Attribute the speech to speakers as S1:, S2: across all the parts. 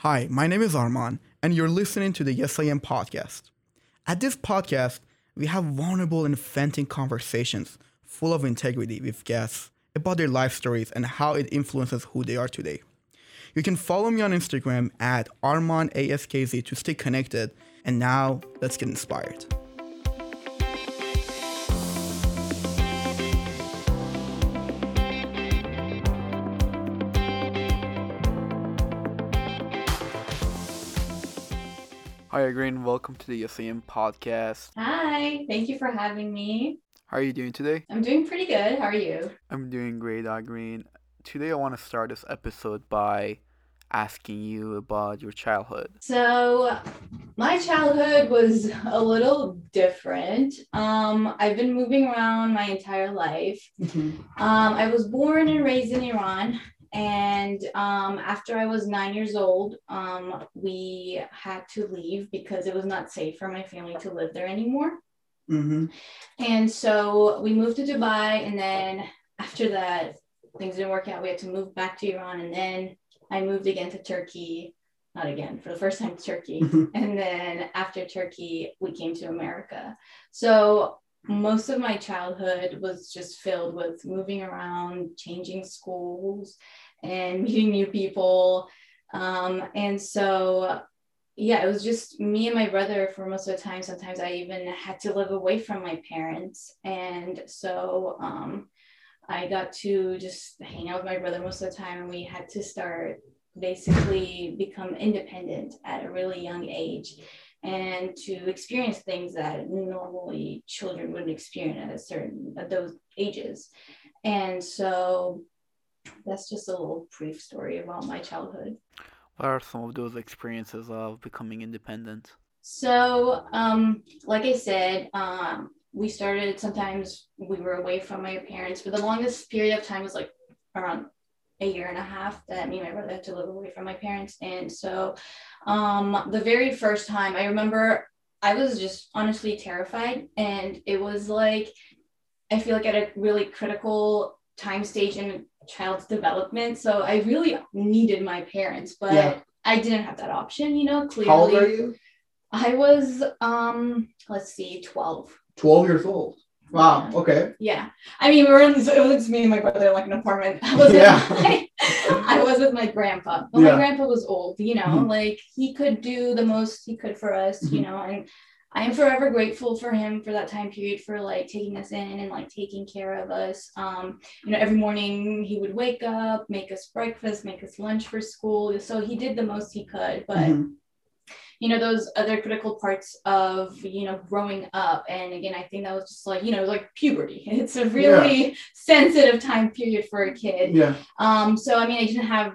S1: Hi, my name is Arman, and you're listening to the Yes I Am podcast. At this podcast, we have vulnerable and venting conversations full of integrity with guests about their life stories and how it influences who they are today. You can follow me on Instagram at ArmanASKZ to stay connected. And now, let's get inspired. Hi, Agrin. Welcome to the SAM podcast.
S2: Hi, thank you for having me.
S1: How are you doing today?
S2: I'm doing pretty good. How are you?
S1: I'm doing great, Agrin. Today, I want to start this episode by asking you about your childhood.
S2: So, my childhood was a little different. Um, I've been moving around my entire life. Mm-hmm. Um, I was born and raised in Iran. And um, after I was nine years old, um, we had to leave because it was not safe for my family to live there anymore. Mm-hmm. And so we moved to Dubai. And then after that, things didn't work out. We had to move back to Iran. And then I moved again to Turkey. Not again, for the first time to Turkey. Mm-hmm. And then after Turkey, we came to America. So most of my childhood was just filled with moving around, changing schools, and meeting new people. Um, and so, yeah, it was just me and my brother for most of the time. Sometimes I even had to live away from my parents. And so, um, I got to just hang out with my brother most of the time, and we had to start basically become independent at a really young age and to experience things that normally children wouldn't experience at a certain at those ages. And so that's just a little brief story about my childhood.
S1: What are some of those experiences of becoming independent?
S2: So um, like i said um, we started sometimes we were away from my parents for the longest period of time was like around a year and a half that me and my brother had to live away from my parents. And so um, the very first time I remember I was just honestly terrified. And it was like, I feel like at a really critical time stage in child's development. So I really needed my parents, but yeah. I didn't have that option, you know, clearly.
S3: How old are you?
S2: I was, um, let's see, 12.
S3: 12 years old. Wow. Okay.
S2: Yeah. I mean, we were in, it was me and my brother like an apartment. I was, yeah. my, I was with my grandpa. But yeah. my grandpa was old, you know, mm-hmm. like he could do the most he could for us, mm-hmm. you know, and I am forever grateful for him for that time period for like taking us in and like taking care of us. Um, you know, every morning he would wake up, make us breakfast, make us lunch for school. So he did the most he could, but mm-hmm you know those other critical parts of you know growing up. And again i think that was just like you know like puberty. It's a really yeah. sensitive time period for a kid.
S3: Yeah.
S2: Um so i mean i didn't have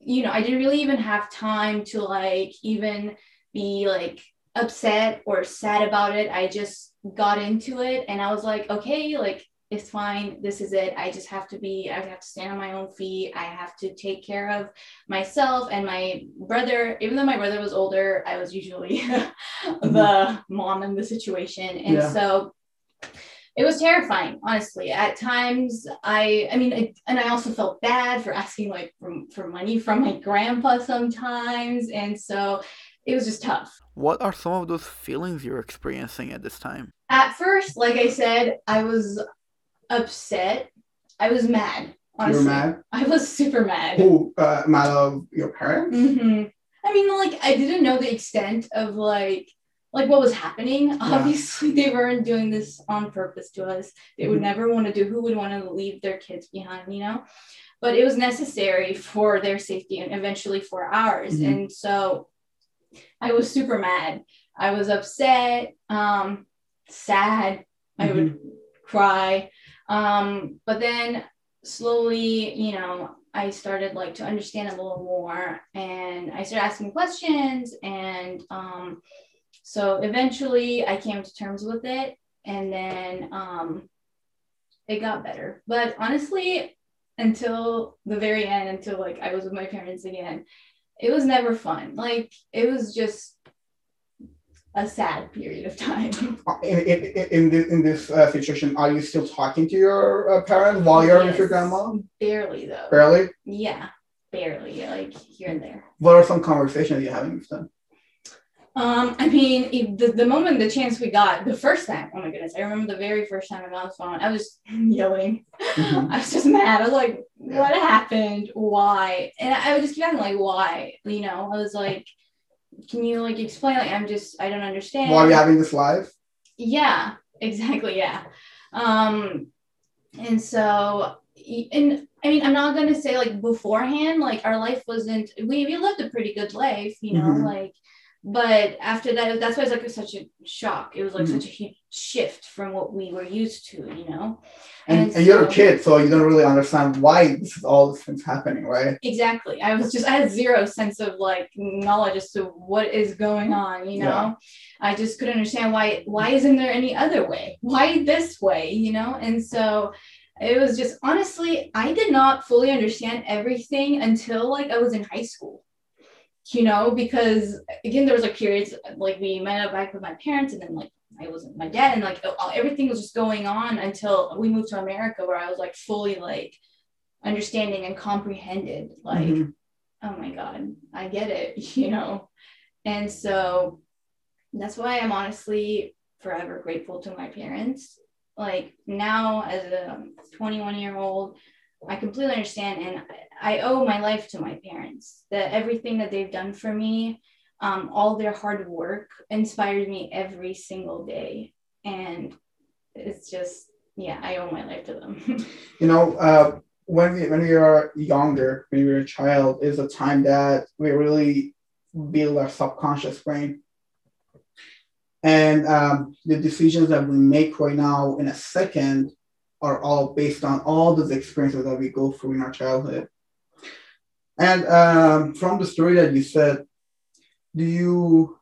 S2: you know i didn't really even have time to like even be like upset or sad about it. I just got into it and i was like okay like it's fine. This is it. I just have to be, I have to stand on my own feet. I have to take care of myself and my brother. Even though my brother was older, I was usually mm-hmm. the mom in the situation. And yeah. so it was terrifying, honestly. At times, I, I mean, and I also felt bad for asking like for, for money from my grandpa sometimes. And so it was just tough.
S1: What are some of those feelings you're experiencing at this time?
S2: At first, like I said, I was upset. I was mad. Honestly. You were mad? I was super mad.
S3: Who, uh, mad of your parents?
S2: Mm-hmm. I mean, like, I didn't know the extent of like, like what was happening. Yeah. Obviously, they weren't doing this on purpose to us. They mm-hmm. would never want to do. Who would want to leave their kids behind? You know, but it was necessary for their safety and eventually for ours. Mm-hmm. And so, I was super mad. I was upset, um, sad. I would mm-hmm. cry. Um, but then slowly, you know, I started like to understand a little more and I started asking questions. And um, so eventually I came to terms with it and then um, it got better. But honestly, until the very end, until like I was with my parents again, it was never fun. Like it was just a sad period of time.
S3: In, in, in, this, in this uh, situation, are you still talking to your uh, parents while you're yes. with your grandma?
S2: Barely, though.
S3: Barely?
S2: Yeah, barely like here and there.
S3: What are some conversations you're having with them?
S2: Um, I mean, the, the moment the chance we got, the first time, oh my goodness, I remember the very first time I got on the phone, I was yelling.
S3: Mhm.
S2: I was just mad. I was like, what happened? Why? And I would just keep asking, like, why? You know, I was like, can you like explain? Like, I'm just, I don't understand.
S3: Why you're having this live?
S2: Yeah, exactly. Yeah. Um, and so, and I mean, I'm not gonna say like beforehand, like our life wasn't. We we lived a pretty good life, you know,
S3: Mhm.
S2: like. But after that, that's why it's like such a shock. It was like
S3: Mhm.
S2: such a huge shift from what we were used to, you know.
S3: And,
S2: And
S3: and you're a kid, so you don't really understand why this is all this things happening, right?
S2: Exactly. I was just I had zero sense of like knowledge as to what is going on, you know.
S3: Yeah.
S2: I just couldn't understand why why isn't there any other way? Why this way, you know? And so it was just honestly, I did not fully understand everything until like I was in high school. You know, because again, there was like periods like we met up back with my parents, and then like I wasn't my dad, and like everything was just going on until we moved to America, where I was like fully like understanding and comprehended like
S3: Mhm.
S2: oh my god i get it you know and so that's why i'm honestly forever grateful to my parents like now as a 21 year old i completely understand and i owe my life to my parents. That everything that they've done for me um, all their hard work inspired me every single day. And it's just yeah i owe my life to them.
S3: You know, uh, when we when we are younger, when we are a child, is a time that we really build our subconscious brain. And um, the decisions that we make right now in a second are all based on all those experiences that we go through in our childhood. And um, from the story that you said, do you?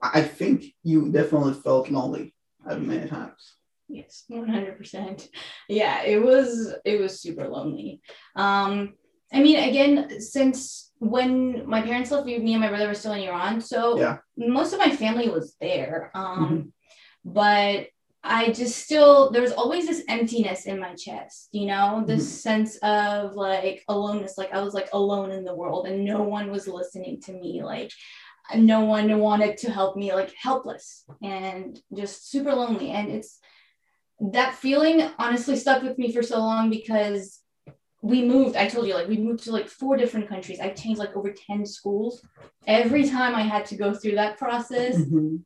S3: I think you definitely felt lonely at many times.
S2: Yes, one hundred percent. Yeah, it was it was super lonely. Um, I mean, again, since when my parents left, me and my brother were still in Iran, so
S3: Yeah.
S2: most of my family was there. Um, but I just still there's always this emptiness in my chest, you know, this sense of like aloneness, like I was like alone in the world and no one was listening to me, like no one wanted to help me, like helpless and just super lonely. And it's that feeling honestly stuck with me for so long because we moved i told you like we moved to like four different countries i've changed like over 10 schools every time i had to go through that process
S3: Mhm.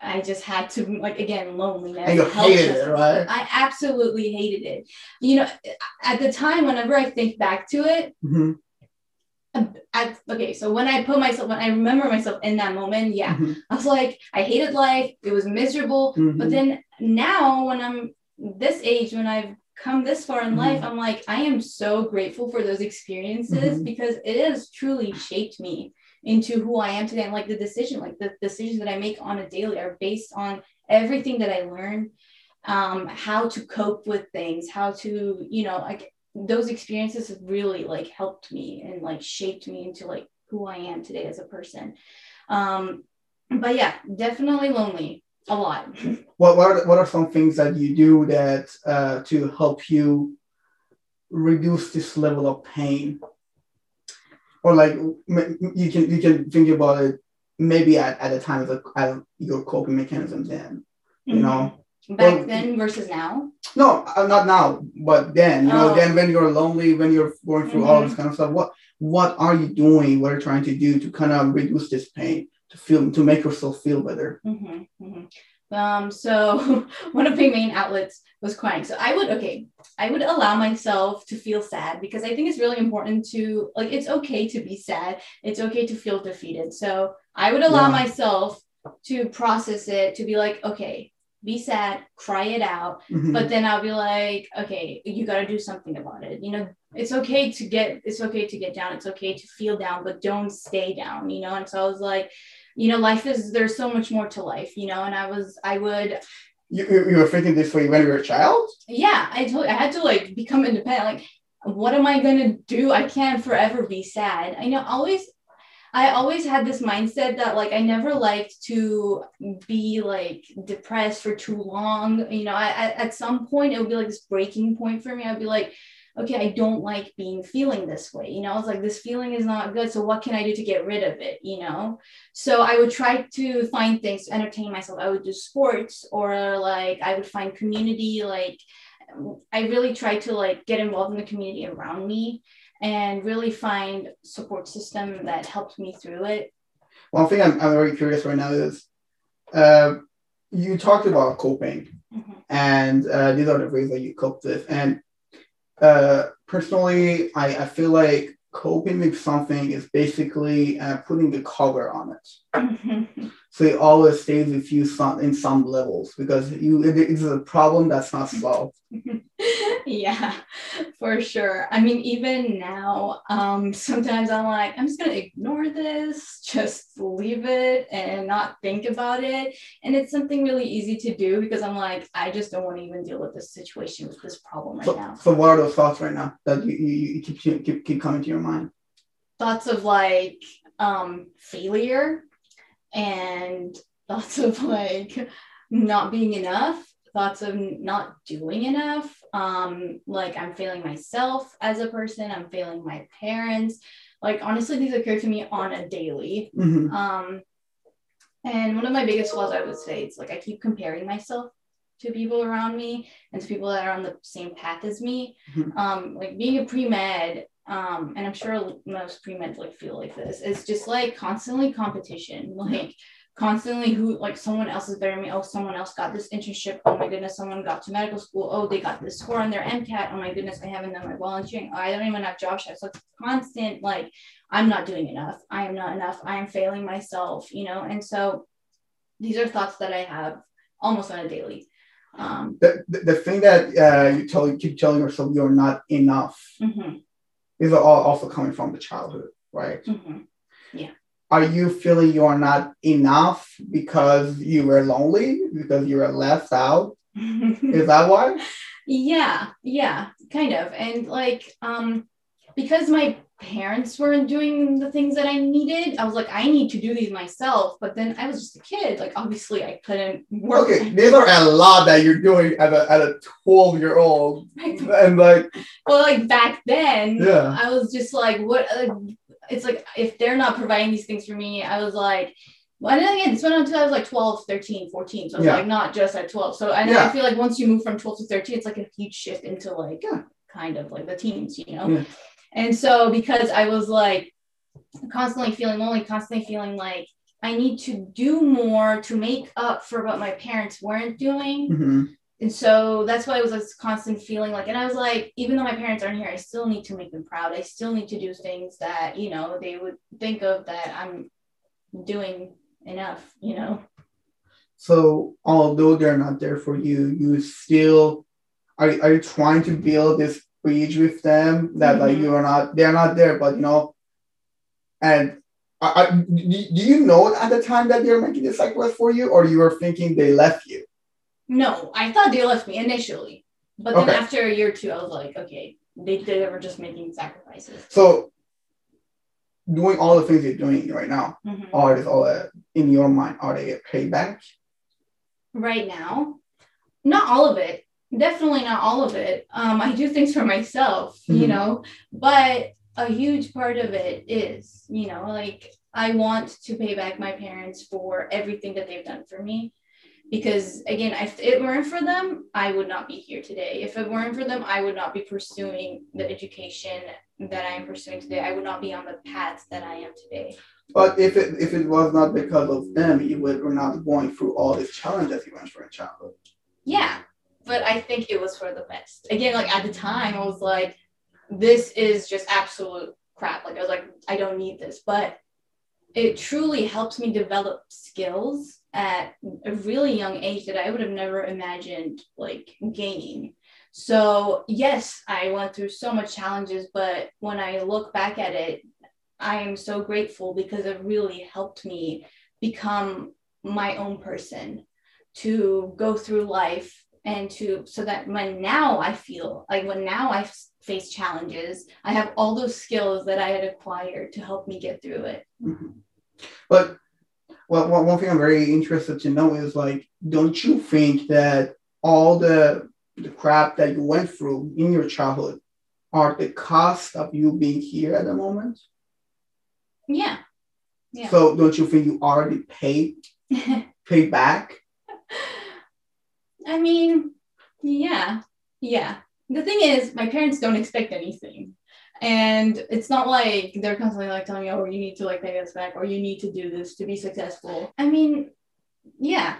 S2: I just had to like again loneliness
S3: And you hated it, right?
S2: i absolutely hated it you know at the time whenever i think back to it
S3: Mhm.
S2: I, okay so when i put myself when i remember myself in that moment yeah
S3: Mhm.
S2: i was like i hated life it was miserable
S3: Mhm.
S2: but then now, when I'm this age, when I've come this far in life, I'm like, I am so grateful for those experiences
S3: Mhm.
S2: because it has truly shaped me into who I am today. And like the decision, like the decisions that I make on a daily are based on everything that I learned, um, how to cope with things, how to, you know, like those experiences have really like helped me and like shaped me into like who I am today as a person. Um, but yeah, definitely lonely a lot.
S3: what what are, what are some things that you do that uh, to help you reduce this level of pain or like you can you can think about it maybe at, at a time as, a, as your coping mechanism then you know?
S2: Back
S3: Well,
S2: then versus now.
S3: no uh, not now but then you know
S2: Oh.
S3: then when you're lonely when you're going through all this kind of stuff what what are you doing what are you trying to do to kind of reduce this pain to feel to make yourself feel better?
S2: Hmm hmm Um, so one of my main outlets was crying. So I would okay, I would allow myself to feel sad because I think it's really important to like it's okay to be sad. It's okay to feel defeated. So I would allow
S3: Yeah.
S2: myself to process it, to be like, okay, be sad, cry it out.
S3: Mhm.
S2: but then I'll be like, okay, you got to do something about it. You know, it's okay to get, it's okay to get down. It's okay to feel down, but don't stay down, you know? And so I was like, you know, life is, there's so much more to life, you know? And I was, I would,
S3: you, you were thinking this way when you were a child
S2: yeah, I told, I had to like become independent. Like, what am I going to do? I can't forever be sad. I know always, I always had this mindset that like I never liked to be like depressed for too long. You know, I, I at some point it would be like this breaking point for me. I'd be like, okay, I don't like being feeling this way. You know, I was like, this feeling is not good. So what can I do to get rid of it? You know? So I would try to find things to entertain myself. I would do sports or like I would find community. Like I really try to like get involved in the community around me and really find support system that helped me through it.
S3: One thing I'm, I'm very curious right now is uh, you talked about coping mm-hmm. and uh, these are the ways that you cope with. And uh, personally, I, I feel like coping with something is basically uh, putting the cover on it. so it always stays with you some, in some levels because you it, it's a problem that's not solved.
S2: yeah, for sure. I mean, even now, um, sometimes I'm like, I'm just gonna ignore this, just leave it and not think about it. And it's something really easy to do because I'm like, I just don't want to even deal with this situation with this problem right
S3: so,
S2: now.
S3: So what are those thoughts right now that you, you, you keep, keep keep coming to your mind?
S2: Thoughts of like um failure and thoughts of like not being enough thoughts of not doing enough um like i'm failing myself as a person i'm failing my parents like honestly these occur to me on a daily mm-hmm. um and one of my biggest flaws i would say it's like i keep comparing myself to people around me and to people that are on the same path as me mm-hmm. um like being a pre-med um, and I'm sure most pre-med like feel like this. It's just like constantly competition, like constantly who like someone else is better than me. Oh, someone else got this internship. Oh my goodness, someone got to medical school. Oh, they got this score on their MCAT. Oh my goodness, I haven't done my volunteering. Oh, I don't even have job chefs. So it's constant like I'm not doing enough. I am not enough. I am failing myself, you know. And so these are thoughts that I have almost on a daily. Um,
S3: the, the, the thing that uh, you tell you keep telling yourself you're not enough. Mm-hmm these are all also coming from the childhood, right?
S2: Mm-hmm. Yeah.
S3: Are you feeling you are not enough because you were lonely, because you were left out? Is that why?
S2: Yeah, yeah, kind of. And like, um, because my parents weren't doing the things that I needed, I was like, I need to do these myself. But then I was just a kid. Like, obviously, I couldn't work.
S3: Okay, these are a lot that you're doing at a, at a 12 year old. and like,
S2: well, like back then, yeah. I was just like, what? Uh, it's like, if they're not providing these things for me, I was like, well, and again, this went on until I was like 12, 13, 14. So it's yeah. like not just at 12. So and yeah. I feel like once you move from 12 to 13, it's like a huge shift into like yeah. kind of like the teens, you know? And so because I was like constantly feeling lonely, constantly feeling like I need to do more to make up for what my parents weren't doing. Mm-hmm. And so that's why it was this constant feeling like, and I was like, even though my parents aren't here, I still need to make them proud. I still need to do things that, you know, they would think of that I'm doing enough, you know?
S3: So although they're not there for you, you still are, are you trying to build this bridge with them that mm-hmm. like you are not they're not there but you know and I, I, do you know at the time that they're making the sacrifice for you or you were thinking they left you
S2: no i thought they left me initially but then okay. after a year or two i was like okay they, they were just making sacrifices
S3: so doing all the things you're doing right now mm-hmm. are this all uh, in your mind are they a payback
S2: right now not all of it definitely not all of it. Um, I do things for myself, mm-hmm. you know, but a huge part of it is, you know, like I want to pay back my parents for everything that they've done for me. Because again, if it weren't for them, I would not be here today. If it weren't for them, I would not be pursuing the education that I am pursuing today. I would not be on the path that I am today.
S3: But if it if it was not because of them, you would were not going through all these challenges you went through in childhood.
S2: Yeah, but I think it was for the best. Again, like at the time, I was like, this is just absolute crap. Like I was like, I don't need this. But it truly helps me develop skills at a really young age that I would have never imagined like gaining. So yes, I went through so much challenges, but when I look back at it, I am so grateful because it really helped me become my own person to go through life and to so that when now I feel like when now I face challenges, I have all those skills that I had acquired to help me get through it.
S3: Mm-hmm. But well, one thing I'm very interested to know is like, don't you think that all the the crap that you went through in your childhood are the cost of you being here at the moment.
S2: Yeah. Yeah.
S3: So don't you think you already paid paid back?
S2: I mean, yeah, yeah. The thing is, my parents don't expect anything. And it's not like they're constantly like telling me, oh, you need to like pay this back or you need to do this to be successful. I mean, yeah.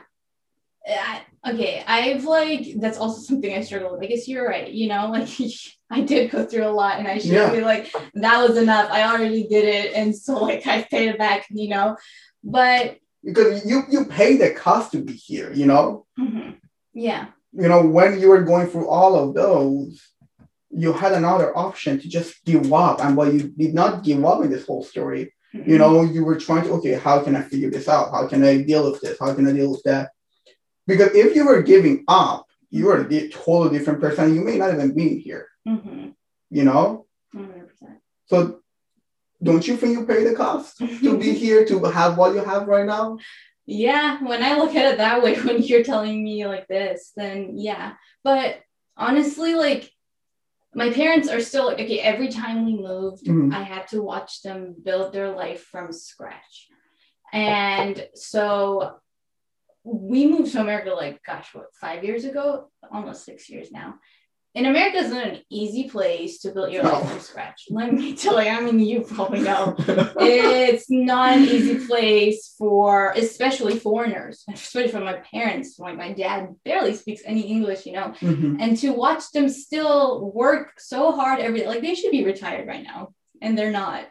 S2: I, okay, I've like, that's also something I struggle with. I guess you're right. You know, like I did go through a lot and I should
S3: Yeah.
S2: be like, that was enough. I already did it. And so like I paid it back, you know, but
S3: Because you you pay the cost to be here, you know?
S2: mhm. Yeah.
S3: You know, when you were going through all of those, you had another option to just give up. And but you did not give up in this whole story.
S2: Mm-hmm.
S3: You know, you were trying to, okay, how can I figure this out? How can I deal with this? How can I deal with that? Because if you were giving up, you are a totally different person. You may not even be here,
S2: Mm-hmm.
S3: you know?
S2: 100%.
S3: So don't you think you pay the cost to be here to have what you have right now?
S2: Yeah, when I look at it that way, when you're telling me like this, then yeah. But honestly, like my parents are still like, okay, every time we moved,
S3: Mhm.
S2: I had to watch them build their life from scratch. And so we moved to America like, gosh, what, five years ago? Almost six years now. And America isn't an easy place to build your life
S3: No.
S2: from scratch. Let me tell you, I mean, you probably know it's not an easy place for especially foreigners especially for my parents like my dad barely speaks any english you know
S3: Mhm.
S2: and to watch them still work so hard every like they should be retired right now and they're not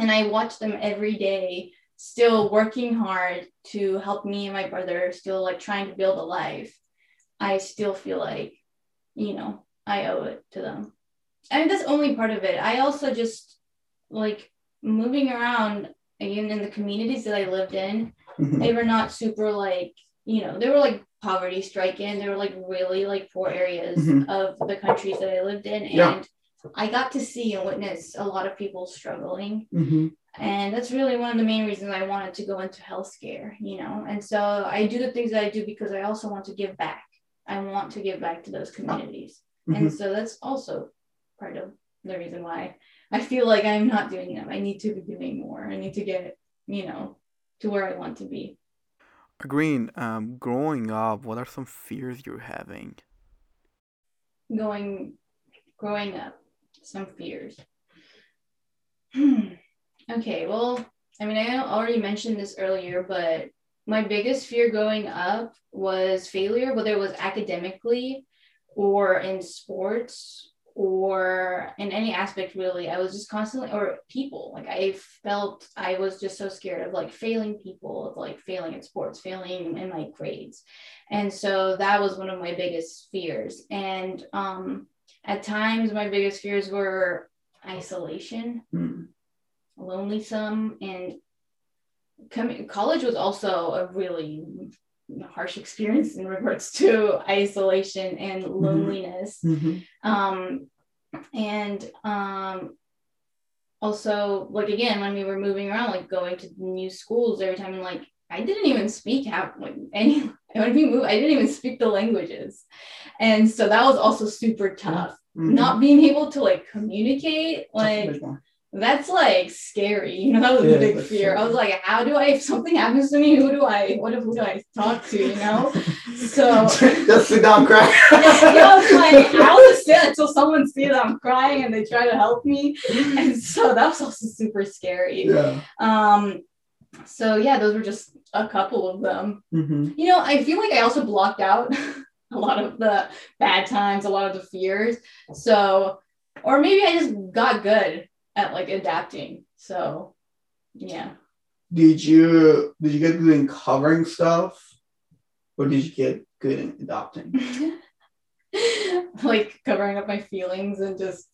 S2: and i watch them every day still working hard to help me and my brother still like trying to build a life i still feel like you know i owe it to them i mean that's only part of it i also just like moving around again in the communities that i lived in
S3: Mhm.
S2: they were not super like you know they were like poverty stricken they were like really like poor areas
S3: Mhm.
S2: of the countries that i lived in and
S3: Yeah.
S2: i got to see and witness a lot of people struggling
S3: Mhm.
S2: and that's really one of the main reasons i wanted to go into healthcare you know and so i do the things that i do because i also want to give back i want to give back to those communities
S3: Mhm.
S2: and so that's also part of the reason why I feel like I'm not doing them. I need to be doing more. I need to get, you know, to where I want to be.
S1: Agrin, um, growing up, what are some fears you're having?
S2: Going, growing up, some fears. Hmm. Okay, well, I mean, I already mentioned this earlier, but my biggest fear growing up was failure, whether it was academically or in sports or in any aspect really. I was just constantly or people. Like i felt i was just so scared of like failing people of like failing in sports failing in my grades. And so that was one of my biggest fears. And um at times my biggest fears were isolation.
S3: Mhm.
S2: lonely some and coming college was also a really harsh experience in regards to isolation and loneliness
S3: Mhm.
S2: um and um also like again when we were moving around like going to new schools every time and like i didn't even speak half like any when we moved i didn't even speak the languages and so that was also super tough
S3: Mhm.
S2: not being able to like communicate like. That's like scary. You know, that was
S3: Yeah,
S2: a big fear. I was like, how do I, if something happens to me, who do I, what if, who do I talk to, you know? So,
S3: just sit down, cry.
S2: you know, it's like, I'll just sit until someone sees that I'm crying and they try to help me. And so that was also super scary.
S3: yeah.
S2: Um, so yeah, those were just a couple of them.
S3: Mhm.
S2: You know, I feel like I also blocked out a lot of the bad times, a lot of the fears. So, or maybe I just got good at like adapting. So, yeah.
S3: Did you did you get good in covering stuff, or did you get good in adopting?
S2: like covering up my feelings and just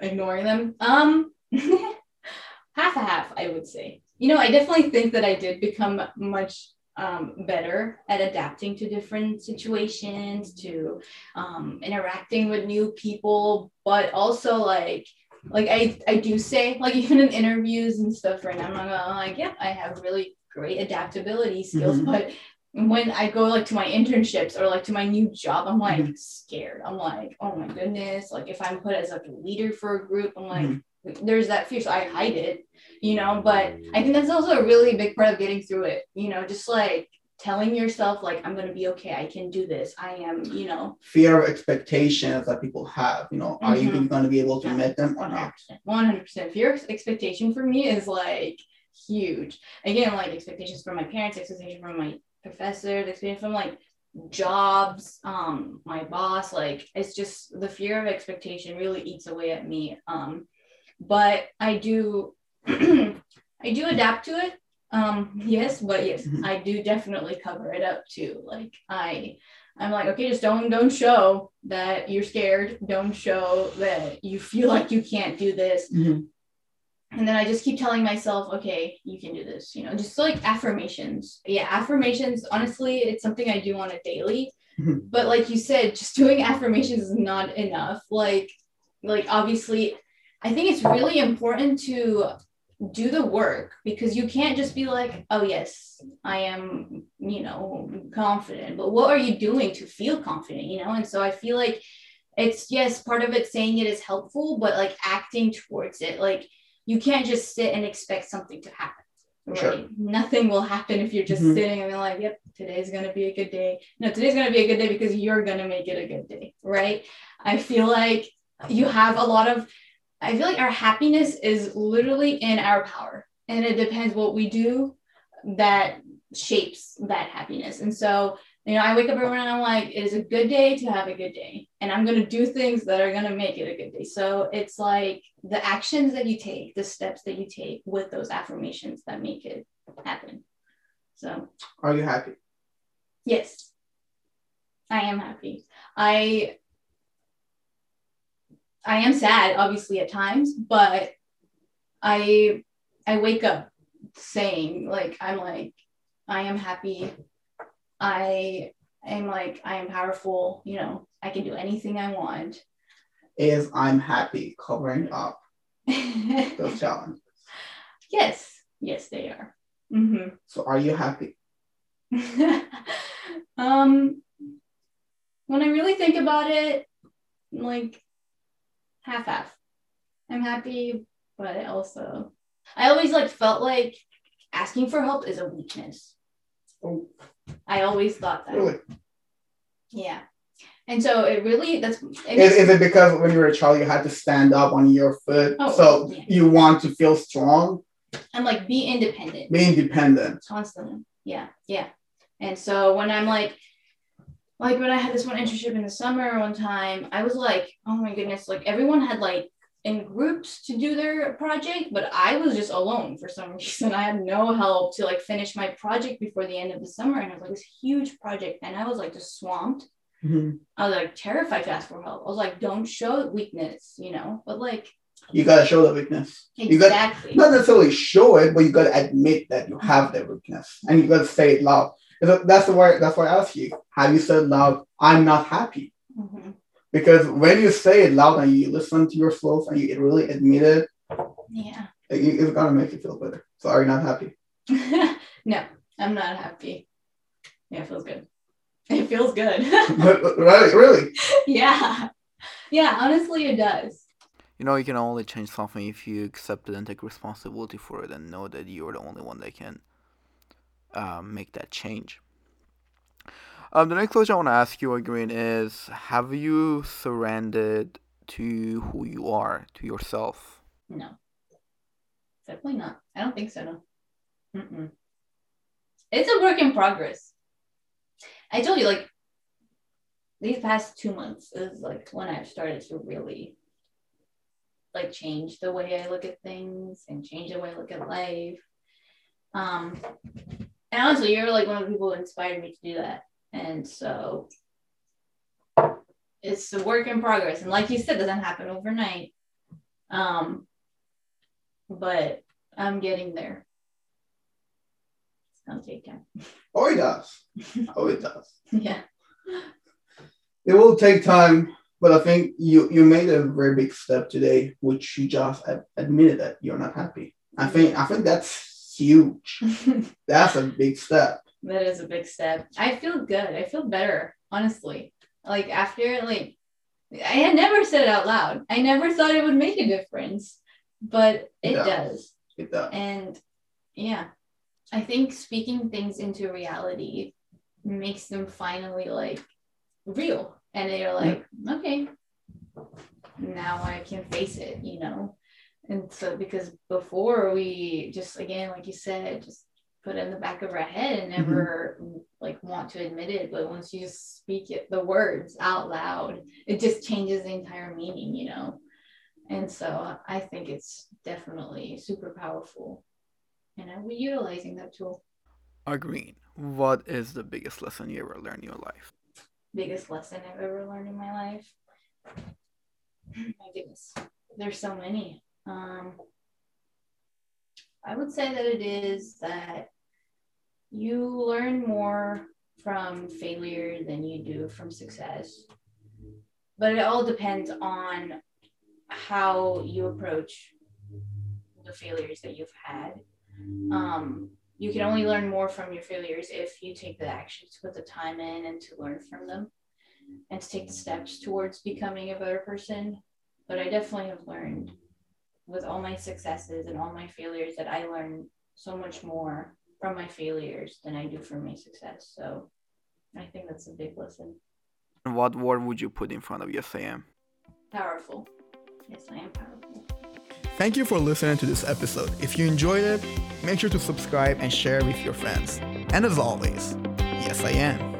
S2: ignoring them. Um, half a half, I would say. You know, I definitely think that I did become much um, better at adapting to different situations, to um, interacting with new people, but also like like I, I do say like even in interviews and stuff right now i'm gonna like yeah i have really great adaptability skills
S3: Mhm.
S2: but when I go like to my internships or like to my new job, I'm like
S3: Mhm.
S2: scared. I'm like, oh my goodness. Like if I'm put as like a leader for a group, I'm like,
S3: Mhm.
S2: there's that fear. So I hide it, you know, but I think that's also a really big part of getting through it, you know, just like telling yourself like I'm gonna be okay, I can do this. I am, you know,
S3: Fear of expectations that people have, you know, are you
S2: Mhm.
S3: going to be able to
S2: Yeah.
S3: meet them or
S2: one hundred
S3: not?
S2: percent, one hundred percent. Fear of expectation for me is like huge. Again, like expectations from my parents, expectations from my professors, expectation from like jobs, um, my boss. Like it's just the fear of expectation really eats away at me. Um, but I do, I do adapt to it. Um, yes, but yes,
S3: Mhm.
S2: I do definitely cover it up too. Like I I'm like, okay, just don't don't show that you're scared. Don't show that you feel like you can't do this.
S3: Mhm.
S2: And then I just keep telling myself, okay, you can do this. You know, just like affirmations. Yeah, affirmations. Honestly, it's something I do on a daily.
S3: Mhm.
S2: But like you said, just doing affirmations is not enough. Like, like obviously, I think it's really important to do the work because you can't just be like, oh yes, I am, you know, confident. But what are you doing to feel confident? You know, and so I feel like it's yes, part of it saying it is helpful, but like acting towards it, like you can't just sit and expect something to happen. Right.
S3: Sure.
S2: Nothing will happen if you're just
S3: Mhm.
S2: sitting and being like, yep, today's gonna be a good day. No, today's gonna be a good day because you're gonna make it a good day, right? I feel like you have a lot of I feel like our happiness is literally in our power. And it depends what we do that shapes that happiness. And so, you know, I wake up every morning and I'm like, it is a good day to have a good day. And I'm going to do things that are going to make it a good day. So it's like the actions that you take, the steps that you take with those affirmations that make it happen. So,
S3: Are you happy?
S2: yes, I am happy. I I am sad, obviously, at times, but I I wake up saying like I'm like I am happy. I am like I am powerful. You know, I can do anything I want.
S3: Is I'm happy covering up those challenges?
S2: yes, yes, they are. hmm
S3: So are you happy?
S2: um, when I really think about it, like half half. I'm happy, but I also I always like felt like asking for help is a weakness.
S3: Oh,
S2: I always thought that.
S3: really?
S2: Yeah. And so it really that's it
S3: Is, is it because when you were a child you had to stand up on your foot?
S2: Oh,
S3: so
S2: yeah.
S3: you want to feel strong,
S2: I'm like be independent.
S3: be independent.
S2: constantly yeah yeah and so when i'm like like when i had this one internship in the summer one time i was like oh my goodness like everyone had like in groups to do their project but i was just alone for some reason i had no help to like finish my project before the end of the summer and it was like this huge project and i was like just swamped
S3: Mhm.
S2: i was like terrified to ask for help i was like don't show weakness you know but like
S3: You gotta show the weakness. You got
S2: exactly
S3: not necessarily show it, but you gotta admit that you have that weakness, and you gotta say it loud. So That's why. That's why I ask you: Have you said loud? I'm not happy.
S2: Mhm.
S3: Because when you say it loud and you listen to yourself and you really admit it,
S2: yeah
S3: it- it's gonna make you feel better. So are you not happy?
S2: no, I'm not happy. Yeah, it feels good. It feels good.
S3: really, really.
S2: yeah. Yeah, honestly, it does.
S1: You know, you can only change something if you accept it and take responsibility for it and know that you're the only one that can uh, make that change. Um, the next question I want to ask you, Agrin, is have you surrendered to who you are, to yourself?
S2: No. Definitely not. I don't think so, no. Mm-mm. It's a work in progress. I told you, like, these past two months is like when I've started to really like change the way I look at things and change the way I look at life. Um, and honestly, you're like one of the people who inspired me to do that. And so it's a work in progress. And like you said, doesn't happen overnight. Um, but I'm getting there. It's gonna take time.
S3: Oh, it does. Oh, it does.
S2: yeah.
S3: It will take time, but I think you you made a very big step today, which you just ad- admitted that you're not happy. I think I think that's huge. That's a big step
S2: that is a big step. I feel good. I feel better, honestly. Like after like I had never said it out loud. I never thought it would make a difference, but it
S3: Yeah.
S2: does.
S3: It does.
S2: And yeah, I think speaking things into reality makes them finally like real. And they're like, okay, now I can face it, you know? And so, because before we just, again, like you said, just put it in the back of our head and mm-hmm. never like want to admit it. But once you just speak it, the words out loud, it just changes the entire meaning, you know? And so I think it's definitely super powerful. And I'm utilizing that tool.
S1: Agreed. What is the biggest lesson you ever learned in your life?
S2: Biggest lesson I've ever learned in my life. My goodness, there's so many. Um, I would say that it is that you learn more from failure than you do from success. But it all depends on how you approach the failures that you've had. Um, you can only learn more from your failures if you take the action to put the time in and to learn from them and to take the steps towards becoming a better person. But I definitely have learned with all my successes and all my failures that I learn so much more from my failures than I do from my success. So I think that's a big lesson.
S1: What word would you put in front of yes I am?
S2: Powerful. Yes, I am powerful.
S1: Thank you for listening to this episode. If you enjoyed it, make sure to subscribe and share with your friends. And as always, yes I am.